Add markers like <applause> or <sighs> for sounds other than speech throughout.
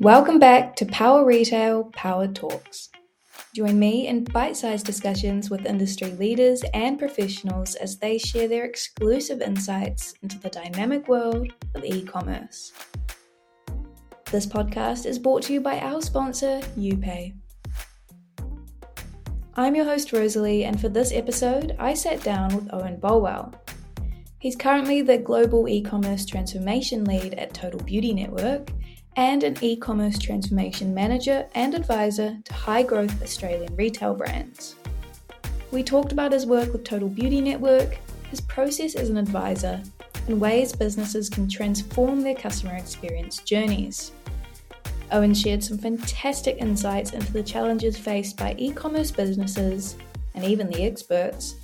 Welcome back to Power Retail Power Talks. Join me in bite sized discussions with industry leaders and professionals as they share their exclusive insights into the dynamic world of e commerce. This podcast is brought to you by our sponsor, YouPay. I'm your host, Rosalea, and for this episode, I sat down with Owen Bolwell. He's currently the Global E commerce transformation lead at Total Beauty Network and an e commerce transformation manager and advisor to high growth Australian retail brands. We talked about his work with Total Beauty Network, his process as an advisor, and ways businesses can transform their customer experience journeys. Owen shared some fantastic insights into the challenges faced by e commerce businesses and even the experts,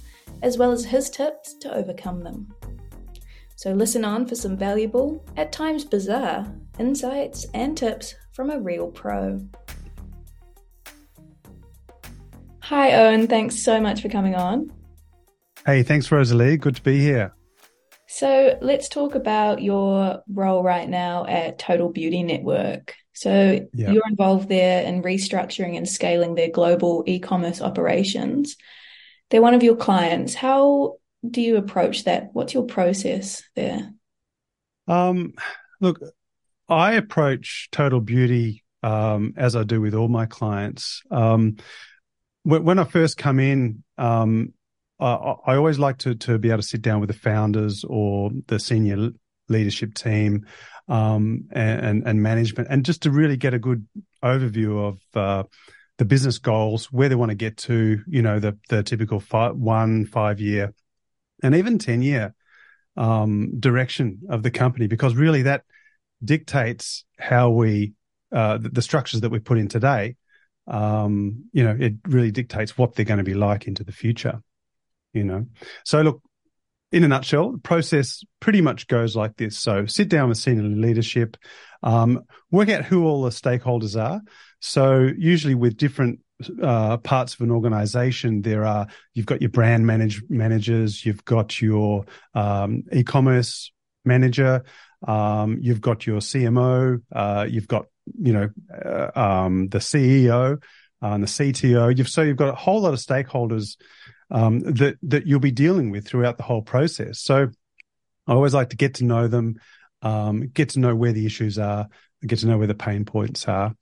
as well as his tips to overcome them. So listen on for some valuable, at times bizarre, insights and tips from a real pro. Hi, Owen. Thanks so much for coming on. Hey, thanks, Rosalea. Good to be here. So, let's talk about your role right now at Total Beauty Network. So, yep. you're involved there in restructuring and scaling their global e commerce operations. They're one of your clients. How do you approach that? What's your process there? Um, look, I approach Total Beauty um, as I do with all my clients. Um, when, when, I first come in, um, I, I, always like to to be able to sit down with the founders or the senior leadership team um, and, and management, and just to really get a good overview of uh, the business goals, where they want to get to. You know, the the typical five, one five year and even 10 year um, direction of the company, because really that dictates how we, uh, the, the, structures that we put in today. Um, you know, it really dictates what they're going to be like into the future, you know. So look, in a nutshell, the process pretty much goes like this. So sit down with senior leadership, um, work out who all the stakeholders are. So usually with different uh, parts of an organization, there are you've got your brand manage, managers, you've got your um, e-commerce manager, um, you've got your CMO, uh, you've got you know uh, um, the CEO uh, and the CTO. You've so you've got a whole lot of stakeholders um, that that you'll be dealing with throughout the whole process. So I always like to get to know them, um, get to know where the issues are, get to know where the pain points are,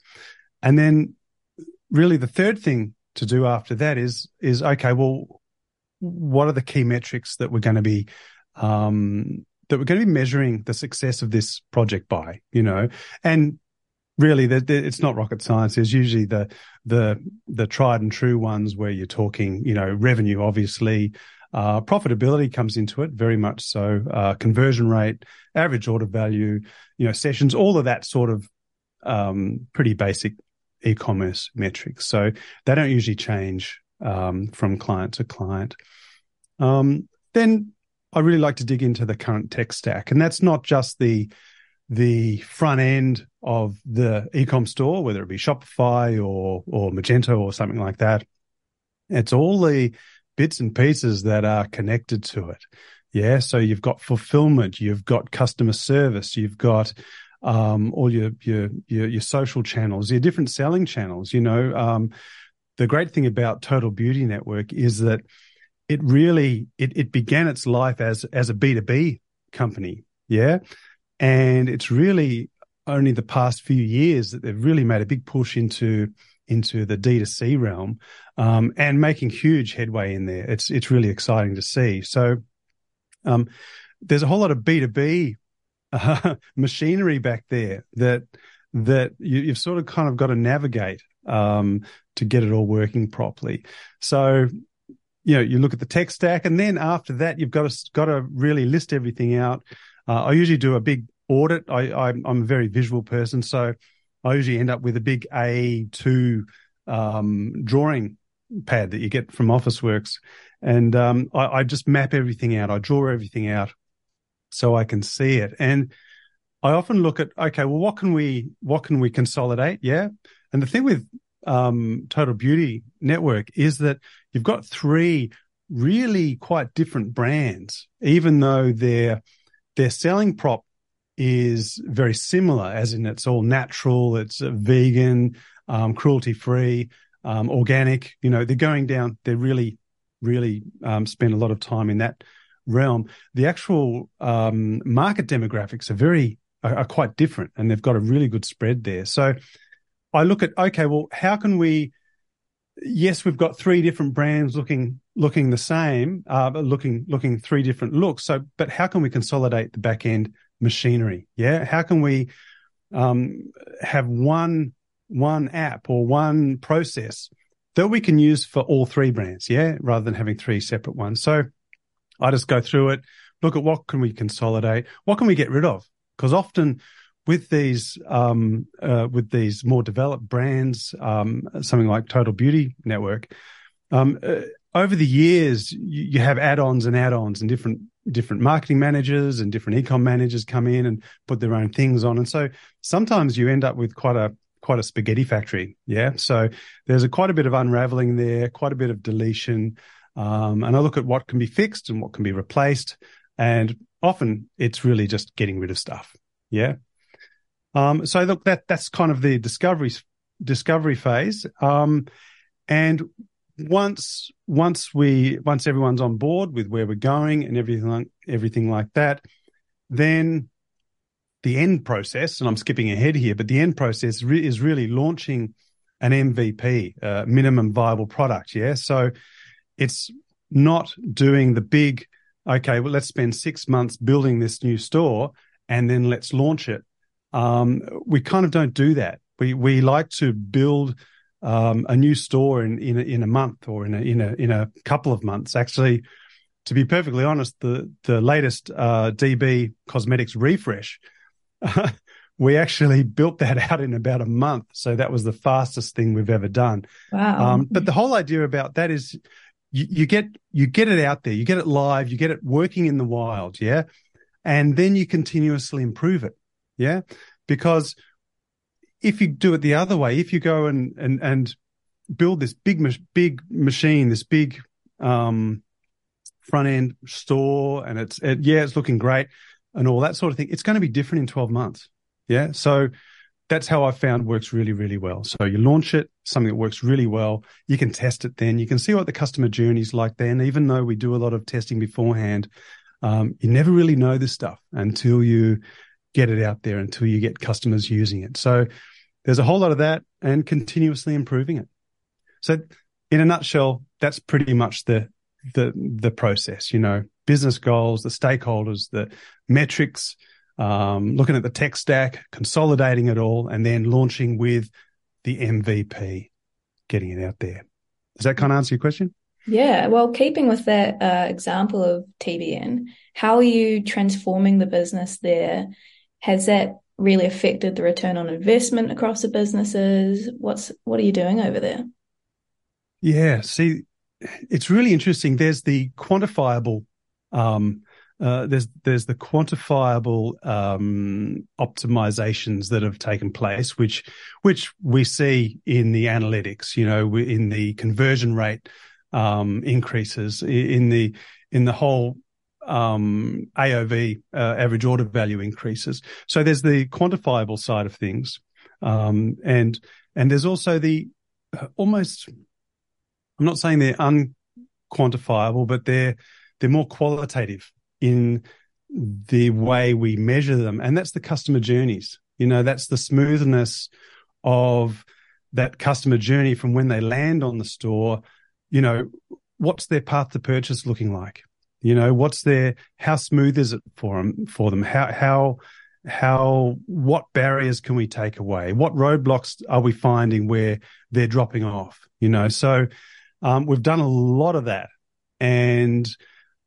and then really the third thing to do after that is is okay. Well, what are the key metrics that we're going to be um, that we're going to be measuring the success of this project by? You know, and really the, the, it's not rocket science there's usually the the the tried and true ones where you're talking you know revenue obviously uh, profitability comes into it very much so uh, conversion rate average order value you know sessions all of that sort of um, pretty basic e-commerce metrics. So they don't usually change um, from client to client. Um, then I really like to dig into the current tech stack, and that's not just the the front end of the ecom store, whether it be Shopify or or Magento or something like that. It's all the bits and pieces that are connected to it. Yeah, so you've got fulfillment, you've got customer service, you've got um, all your, your, your your social channels, your different selling channels. You know, um, the great thing about Total Beauty Network is that it really it, it began its life as as a B two B company, yeah, and it's really only the past few years that they've really made a big push into into the D2C realm um, and making huge headway in there. It's it's really exciting to see. So um, there's a whole lot of B2B uh, <laughs> machinery back there that that you, have sort of kind of got to navigate um, to get it all working properly. So you know you look at the tech stack, and then after that you've got to got to really list everything out. Uh, I usually do a big audit. I, I'm, I'm a very visual person, so I usually end up with a big A2 um, drawing pad that you get from Officeworks, and um, I, I, just map everything out. I draw everything out so I can see it. And I often look at, okay, well, what can we, what can we consolidate? Yeah. And the thing with, um, Total Beauty Network is that you've got three really quite different brands, even though their, their selling prop is very similar, as in it's all natural, it's vegan, um, cruelty free, um, organic. You know, they're going down. They're really, really um, spend a lot of time in that realm. The actual um, market demographics are very are quite different, and they've got a really good spread there. So I look at okay, well, how can we yes, we've got three different brands looking looking the same, uh, looking looking three different looks. So, but how can we consolidate the back end machinery? Yeah, how can we um, have one one app or one process that we can use for all three brands? Yeah, rather than having three separate ones. So, I just go through it, look at what can we consolidate, what can we get rid of, because often with these um, uh, with these more developed brands, um, something like Total Beauty Network, um, uh, over the years you, you have add-ons and add-ons, and different different marketing managers and different ecom managers come in and put their own things on, and so sometimes you end up with quite a quite a spaghetti factory. Yeah, so there's a quite a bit of unraveling there, quite a bit of deletion, um, and I look at what can be fixed and what can be replaced, and often it's really just getting rid of stuff. Yeah. Um, so look, that that's kind of the discovery discovery phase. Um, and once once we once everyone's on board with where we're going and everything everything like that, then the end process, and I'm skipping ahead here, but the end process re- is really launching an MVP, uh, minimum viable product. Yeah, so it's not doing the big. Okay, well, let's spend six months building this new store and then let's launch it um, we kind of don't do that. We we like to build um, a new store in in a, in a month or in a in a in a couple of months. Actually, to be perfectly honest, the the latest uh, DB Cosmetics refresh, <laughs> we actually built that <laughs> out in about a month. So that was the fastest thing we've ever done. Wow! Um, but the whole idea about that is you, you get you get it out there, you get it live, you get it working in the wild, yeah, and then you continuously improve it. Yeah. Because if you do it the other way, if you go and, and, and build this big, big machine, this big, um, front end store and it's, it, yeah, it's looking great and all that sort of thing. It's going to be different in 12 months. Yeah. So that's how I found works really, really well. So you launch it, something that works really well. You can test it then. You can see what the customer journey is like then, even though we do a lot of testing beforehand. Um, you never really know this stuff until you get it out there until you get customers using it. So there's a whole lot of that and continuously improving it. So in a nutshell, that's pretty much the the the process, you know, business goals, the stakeholders, the metrics, um, looking at the tech stack, consolidating it all, and then launching with the MVP, getting it out there. Does that kind of answer your question? Yeah, well, keeping with that uh, example of TBN, how are you transforming the business there has that really affected the return on investment across the businesses? What's what are you doing over there? Yeah, see, it's really interesting. There's the quantifiable, um, uh, there's there's the quantifiable um, optimizations that have taken place, which which we see in the analytics. You know, in the conversion rate um, increases, in the in the whole um, AOV, uh, average order value increases. So there's the quantifiable side of things. Um, and, and there's also the uh, almost, I'm not saying they're unquantifiable, but they're, they're more qualitative in the way we measure them. And that's the customer journeys. You know, that's the smoothness of that customer journey from when they land on the store. You know, what's their path to purchase looking like? You know, what's their, how smooth is it for them, for them? How, how, how, what barriers can we take away? What roadblocks are we finding where they're dropping off? You know, so, um, we've done a lot of that. And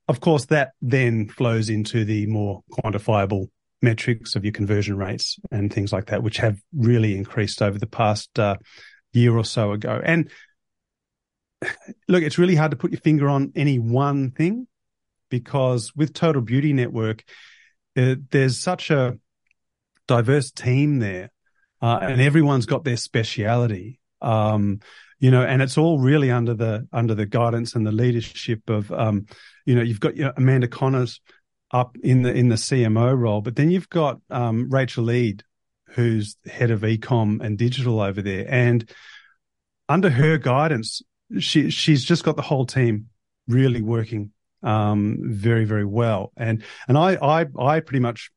of course, that then flows into the more quantifiable metrics of your conversion rates and things like that, which have really increased over the past uh, year or so ago. And <sighs> look, it's really hard to put your finger on any one thing because with Total Beauty Network, uh, there's such a diverse team there, uh, and everyone's got their speciality. Um, you know, and it's all really under the under the guidance and the leadership of, um, you know, you've got you know, Amanda Connors up in the in the CMO role, but then you've got um, Rachel Eade, who's head of ecom and digital over there, and under her guidance, she she's just got the whole team really working um, very very well, and and I I I pretty much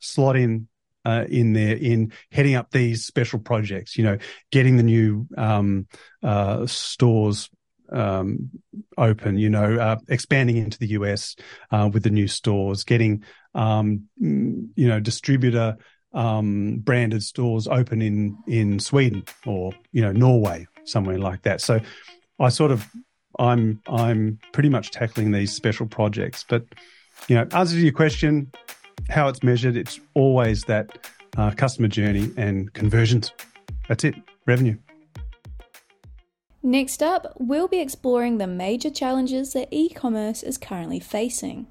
slot in uh, in there in heading up these special projects. You know, getting the new um, uh, stores um, open. You know, uh, expanding into the US uh, with the new stores, getting um, you know distributor um, branded stores open in in Sweden or you know Norway somewhere like that. So I sort of I'm I'm pretty much tackling these special projects. But you know, answer to your question, how it's measured, it's always that uh, customer journey and conversions. That's it, revenue. Next up, we'll be exploring the major challenges that e commerce is currently facing.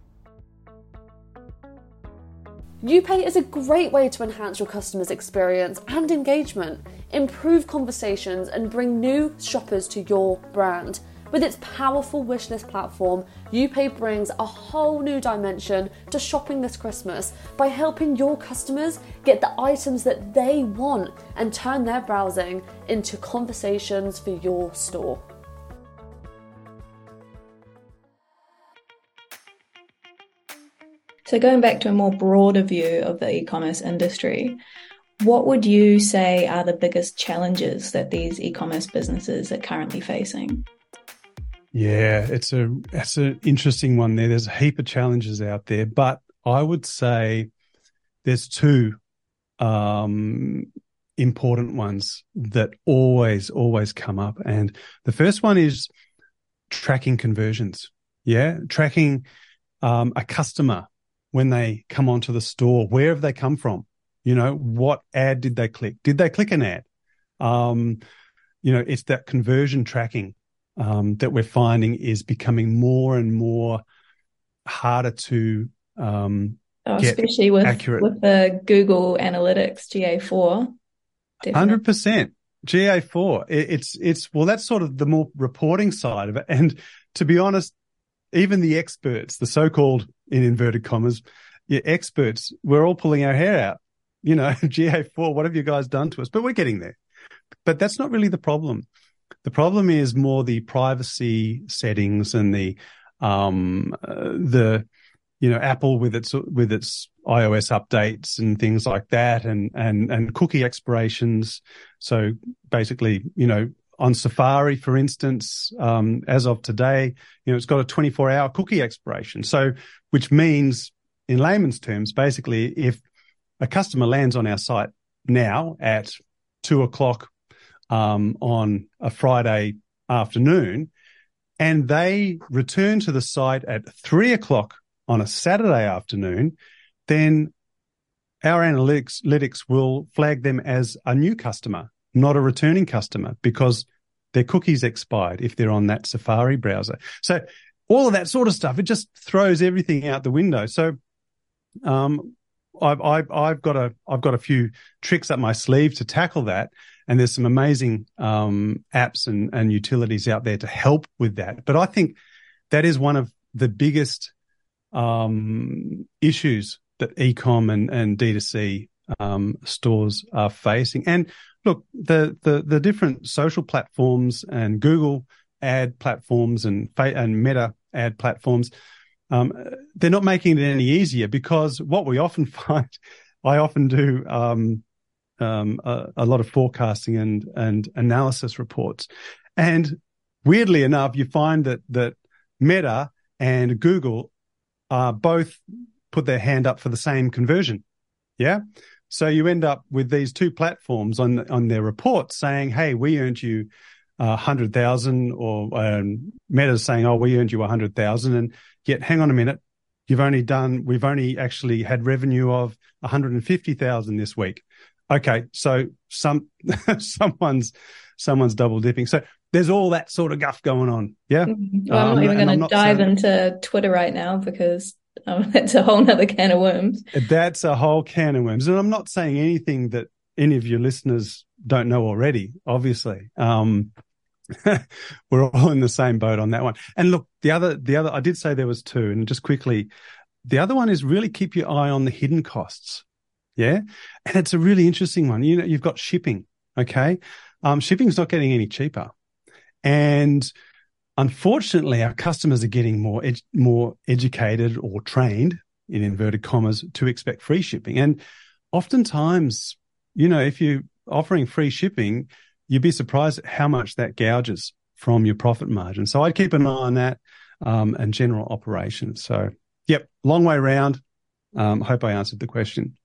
YouPay is a great way to enhance your customers' experience and engagement, improve conversations, and bring new shoppers to your brand. With its powerful wishlist platform, YouPay brings a whole new dimension to shopping this Christmas by helping your customers get the items that they want and turn their browsing into conversations for your store. So, going back to a more broader view of the e commerce industry, what would you say are the biggest challenges that these e commerce businesses are currently facing? Yeah, it's a that's an interesting one there. There's a heap of challenges out there, but I would say there's two um, important ones that always always come up, and the first one is tracking conversions. Yeah, tracking um, a customer when they come onto the store. Where have they come from? You know, what ad did they click? Did they click an ad? Um, you know, it's that conversion tracking um, that we're finding is becoming more and more harder to um, oh, especially with accurate. with the Google Analytics GA4. Hundred percent. GA4. it's it's well, that's sort of the more reporting side of it. And to be honest, even the experts, the so-called in inverted commas, yeah, experts, we're all pulling our hair out. You know, <laughs> GA4, what have you guys done to us? But we're getting there. But that's not really the problem. The problem is more the privacy settings and the um uh, the you know Apple with its with its iOS updates and things like that and and and cookie expirations. So basically, you know, on Safari, for instance, um, as of today, you know, it's got a 24 hour cookie expiration. So, which means in layman's terms, basically, if a customer lands on our site now at two o'clock um, on a Friday afternoon, and they return to the site at three o'clock on a Saturday afternoon, then our analytics, will flag them as a new customer, not a returning customer, because their cookies expired if they're on that Safari browser. So all of that sort of stuff, it just throws everything out the window. So, um, I've, I've, I've got a, I've got a few tricks up my sleeve to tackle that. And there's some amazing um, apps and, and utilities out there to help with that. But I think that is one of the biggest um, issues that ecom and, and D2C um, stores are facing. And look, the, the, the different social platforms and Google ad platforms and and Meta ad platforms, um, they're not making it any easier because what we often <laughs> find, I often do um, um, a, a, lot of forecasting and and analysis reports, and weirdly enough, you find that that Meta and Google are both put their hand up for the same conversion. Yeah. So you end up with these two platforms on on their reports saying, "Hey, we earned you uh, hundred thousand, or um, Meta's saying, "Oh, we earned you a hundred thousand, and yet, hang on a minute, you've only done, we've only actually had revenue of one hundred and fifty thousand this week okay, so some <laughs> someone's someone's double dipping. So there's all that sort of guff going on. Yeah. Mm-hmm. Well, I'm not um, even going to dive into Twitter right now because um, <laughs> that's a whole nother can of worms. That's a whole can of worms. And I'm not saying anything that any of your listeners don't know already, obviously. Um, <laughs> we're all in the same boat on that one. And look, the other, the other, I did say there was two and just quickly, the other one is really keep your eye on the hidden costs. Yeah. And it's a really interesting one. You know, you've got shipping. Okay. Um, shipping's not getting any cheaper. And unfortunately, our customers are getting more, ed- more educated or trained in inverted commas to expect free shipping. And oftentimes, you know, if you're offering free shipping, you'd be surprised at how much that gouges from your profit margin. So I'd keep an eye on that um, and general operations. So, yep, long way round. Um, hope I answered the question.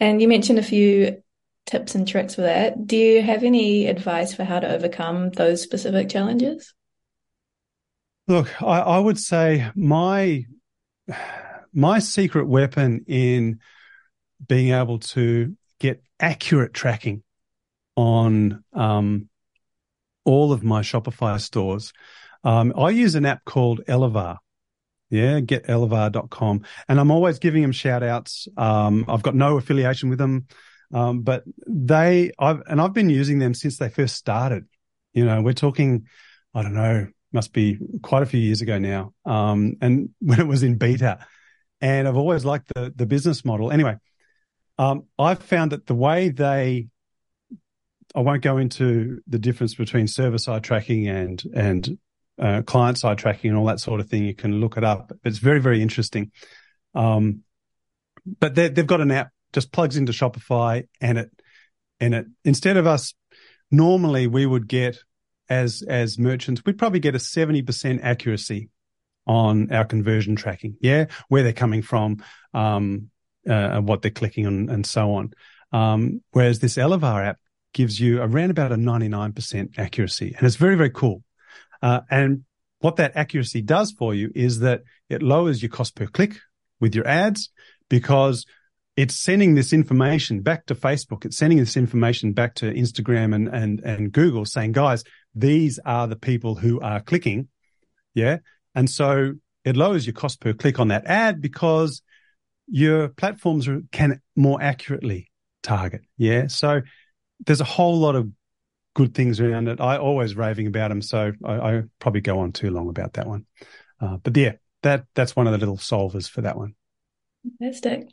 And you mentioned a few tips and tricks for that. Do you have any advice for how to overcome those specific challenges? Look, I, I would say my my secret weapon in being able to get accurate tracking on um, all of my Shopify stores. Um, I use an app called Elevar. Yeah, getelevar.com. And I'm always giving them shout outs. Um, I've got no affiliation with them. Um, but they, I've, and I've been using them since they first started. You know, we're talking, I don't know, must be quite a few years ago now. Um, and <laughs> when it was in beta and I've always liked the, the business model. Anyway, um, I've found that the way they I won't go into the difference between server side tracking and and uh, client side tracking and all that sort of thing. You can look it up. It's very very interesting. Um, but they've got an app just plugs into Shopify and it and it instead of us normally we would get as as merchants we'd probably get a 70% accuracy on our conversion tracking yeah where they're coming from um, uh, what they're clicking on and so on um, whereas this Elevar app gives you around about a 99% accuracy. And it's very, very cool. Uh, and what that accuracy does for you is that it lowers your cost per click with your ads because it's sending this information back to Facebook. It's sending this information back to Instagram and, and, and Google saying, guys, these are the people who are clicking. Yeah. And so it lowers your cost per click on that ad because your platforms can more accurately target. Yeah. So there's a whole lot of good things around it. I always raving about them, so I, I probably go on too long about that one. Uh, but yeah, that that's one of the little solvers for that one. Fantastic.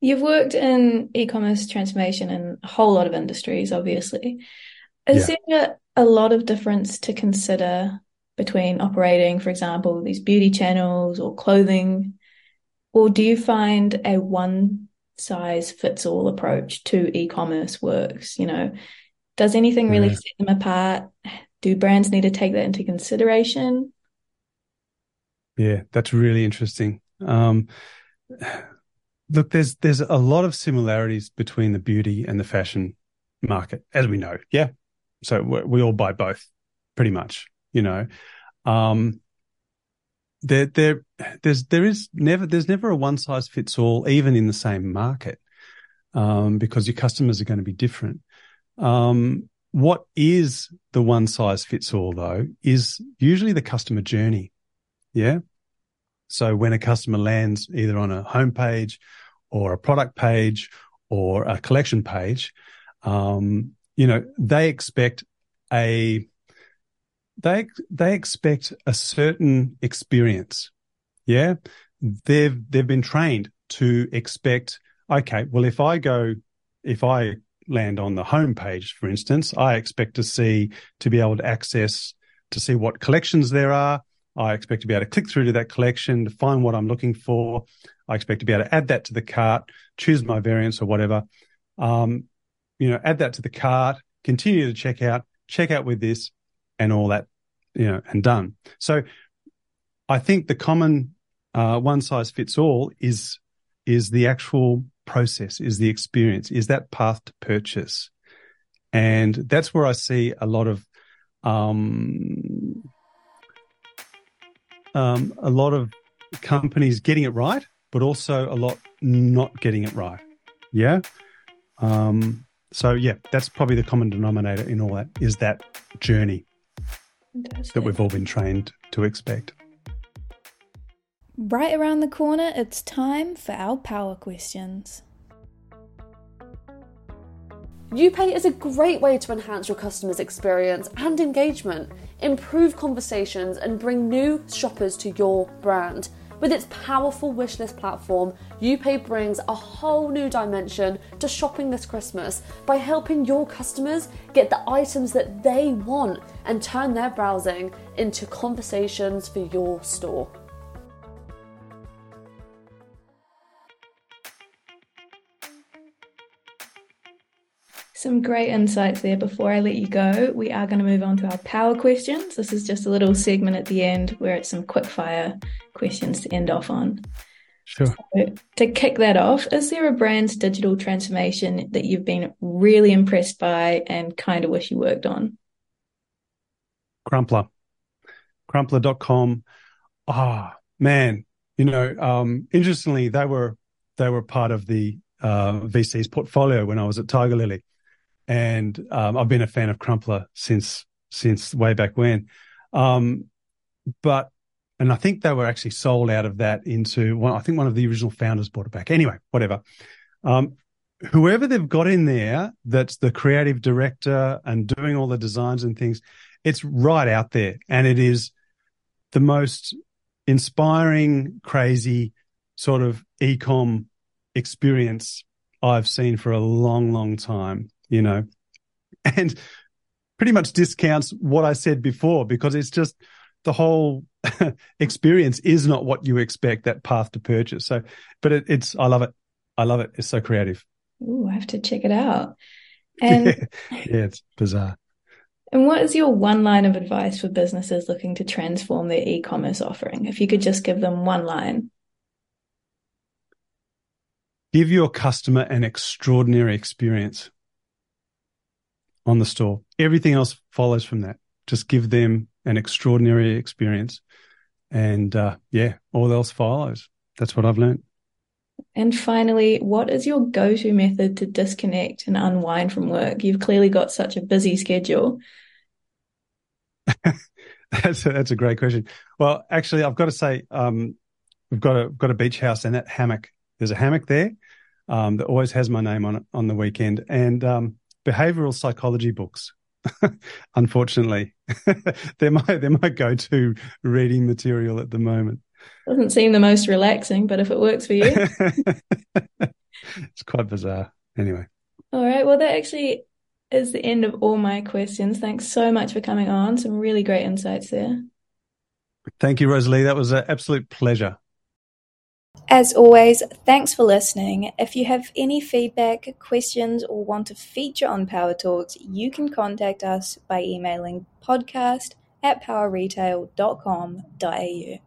You've worked in e-commerce transformation in a whole lot of industries, obviously. Is yeah. there a, a lot of difference to consider between operating, for example, these beauty channels or clothing? Or do you find a one size fits all approach to e-commerce works you know does anything really set them apart? Do brands need to take that into consideration? Yeah that's really interesting. Um, look there's there's a lot of similarities between the beauty and the fashion market as we know. Yeah. So we all buy both pretty much you know. Um, there there there's there is never there's never a one size fits all even in the same market um, because your customers are going to be different. Um, what is the one size fits all though is usually the customer journey. Yeah. So when a customer lands either on a homepage or a product page or a collection page, um, you know, they expect a they they expect a certain experience. Yeah, they've they've been trained to expect. Okay, well, if I go, if I land on the home page, for instance, I expect to see to be able to access to see what collections there are. I expect to be able to click through to that collection to find what I'm looking for. I expect to be able to add that to the cart, choose my variants or whatever. Um, you know, add that to the cart, continue to check out, check out with this, and all that, you know, and done. So I think the common uh, one size fits all is is the actual process, is the experience, is that path to purchase, and that's where I see a lot of um, um, a lot of companies getting it right, but also a lot not getting it right. Yeah. Um, so yeah, that's probably the common denominator in all that is that journey. That we've all been trained to expect. Right around the corner, it's time for our power questions. YouPay is a great way to enhance your customers' experience and engagement, improve conversations, and bring new shoppers to your brand. With its powerful wishlist platform, YouPay brings a whole new dimension to shopping this Christmas by helping your customers get the items that they want and turn their browsing into conversations for your store. Some great insights there. Before I let you go, we are going to move on to our power questions. This is just a little segment at the end where it's some quick fire questions to end off on. Sure. So, to kick that off, is there a brand's digital transformation that you've been really impressed by and kind of wish you worked on? Crumpler. Crumpler.com. Ah, oh, man. You know, um, interestingly, they were they were part of the uh, VC's portfolio when I was at Tigerlily and um, I've been a fan of Crumpler since since way back when. Um, but and I think they were actually sold out of that into one. I think one of the original founders bought it back. Anyway, whatever. Um, whoever they've got in there, that's the creative director and doing all the designs and things. It's right out there, and it is the most inspiring, crazy sort of ecom experience I've seen for a long, long time you know, <laughs> and pretty much discounts what I said before because it's just the whole <laughs> experience is not what you expect that path to purchase. So, but it, it's, I love it. I love it. It's so creative. Ooh, I have to check it out. <laughs> And yeah, yeah it's bizarre. And what is your one line of advice for businesses looking to transform their e-commerce offering? If you could just give them one line. Give your customer an extraordinary experience on the store. Everything else follows from that. Just give them an extraordinary experience. And uh, yeah, all else follows. That's what I've learned. And finally, what is your go to method to disconnect and unwind from work? You've clearly got such a busy schedule. <laughs> that's, a, that's a great question. Well, actually, I've got to say, um, we've got a, got a beach house and that hammock, there's a hammock there um, that always has my name on it on the weekend. And um, behavioral psychology books. <laughs> Unfortunately, <laughs> they're my they're my go-to reading material at the moment. Doesn't seem the most relaxing, but if it works for you, <laughs> it's quite bizarre. Anyway. All right. Well, that actually is the end of all my questions. Thanks so much for coming on. Some really great insights there. Thank you, Rosalea. That was an absolute pleasure. As always, thanks for listening. If you have any feedback, questions, or want to feature on Power Talks, you can contact us by emailing podcast at powerretail.com.au.